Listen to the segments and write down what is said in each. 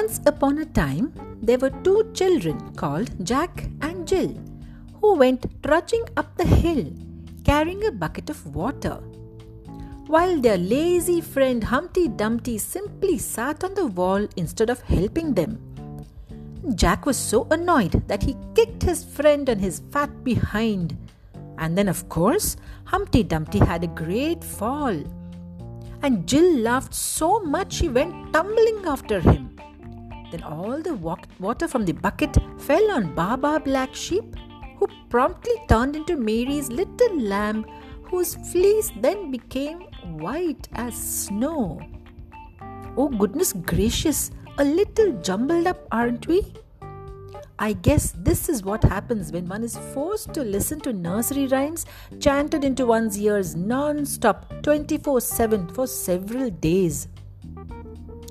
Once upon a time, there were two children called Jack and Jill who went trudging up the hill carrying a bucket of water. While their lazy friend Humpty Dumpty simply sat on the wall instead of helping them. Jack was so annoyed that he kicked his friend on his fat behind. And then, of course, Humpty Dumpty had a great fall. And Jill laughed so much she went tumbling after him. Then all the water from the bucket fell on Baba Black Sheep, who promptly turned into Mary's little lamb, whose fleece then became white as snow. Oh, goodness gracious, a little jumbled up, aren't we? I guess this is what happens when one is forced to listen to nursery rhymes chanted into one's ears non stop 24 7 for several days.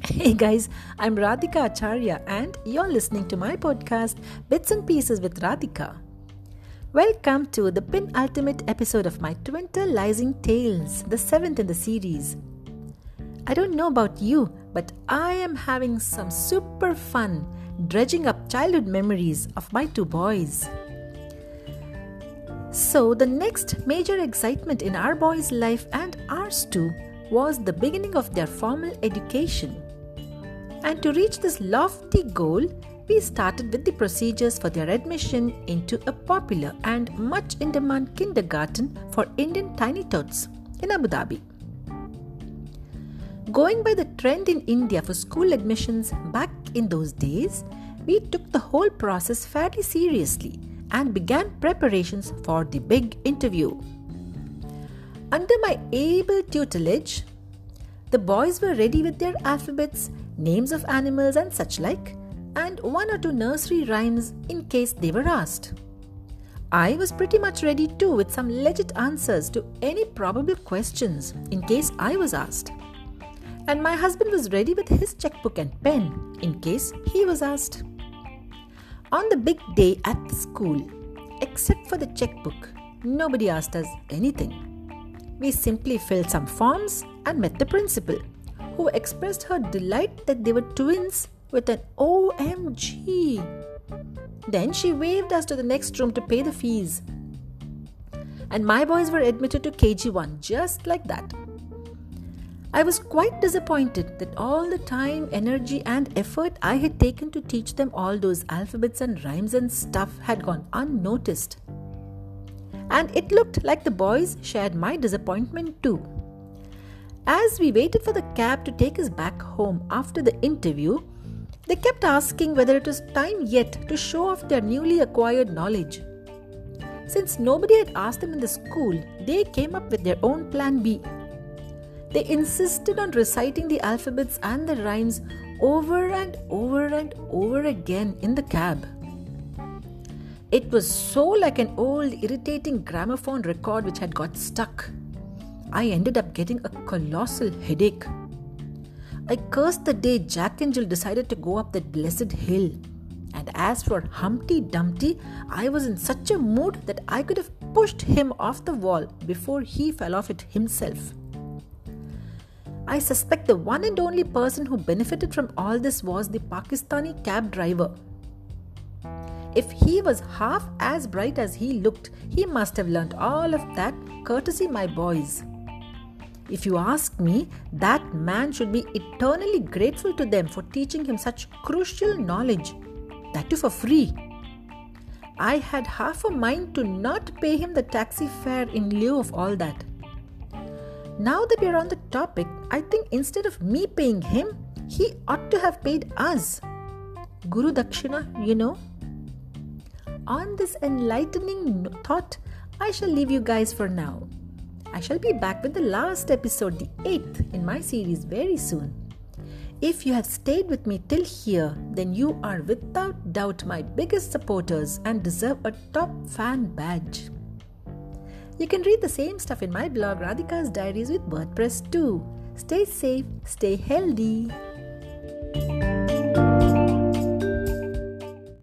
Hey guys, I'm Radhika Acharya and you're listening to my podcast Bits and Pieces with Radhika. Welcome to the penultimate episode of my Twinkleizing Tales, the seventh in the series. I don't know about you, but I am having some super fun dredging up childhood memories of my two boys. So, the next major excitement in our boys' life and ours too was the beginning of their formal education. And to reach this lofty goal, we started with the procedures for their admission into a popular and much in demand kindergarten for Indian tiny tots in Abu Dhabi. Going by the trend in India for school admissions back in those days, we took the whole process fairly seriously and began preparations for the big interview. Under my able tutelage, the boys were ready with their alphabets, names of animals, and such like, and one or two nursery rhymes in case they were asked. I was pretty much ready too with some legit answers to any probable questions in case I was asked and my husband was ready with his checkbook and pen in case he was asked. On the big day at the school, except for the checkbook, nobody asked us anything. We simply filled some forms and met the principal, who expressed her delight that they were twins with an OMG. Then she waved us to the next room to pay the fees. And my boys were admitted to KG1 just like that. I was quite disappointed that all the time, energy, and effort I had taken to teach them all those alphabets and rhymes and stuff had gone unnoticed. And it looked like the boys shared my disappointment too. As we waited for the cab to take us back home after the interview, they kept asking whether it was time yet to show off their newly acquired knowledge. Since nobody had asked them in the school, they came up with their own plan B they insisted on reciting the alphabets and the rhymes over and over and over again in the cab. It was so like an old, irritating gramophone record which had got stuck. I ended up getting a colossal headache. I cursed the day Jack and Jill decided to go up that blessed hill. And as for Humpty Dumpty, I was in such a mood that I could have pushed him off the wall before he fell off it himself. I suspect the one and only person who benefited from all this was the Pakistani cab driver. If he was half as bright as he looked, he must have learnt all of that courtesy my boys. If you ask me, that man should be eternally grateful to them for teaching him such crucial knowledge, that too for free. I had half a mind to not pay him the taxi fare in lieu of all that. Now that we're on the topic, I think instead of me paying him, he ought to have paid us. Guru Dakshina, you know. On this enlightening thought, I shall leave you guys for now. I shall be back with the last episode, the eighth, in my series very soon. If you have stayed with me till here, then you are without doubt my biggest supporters and deserve a top fan badge. You can read the same stuff in my blog Radhika's Diaries with WordPress too. Stay safe, stay healthy.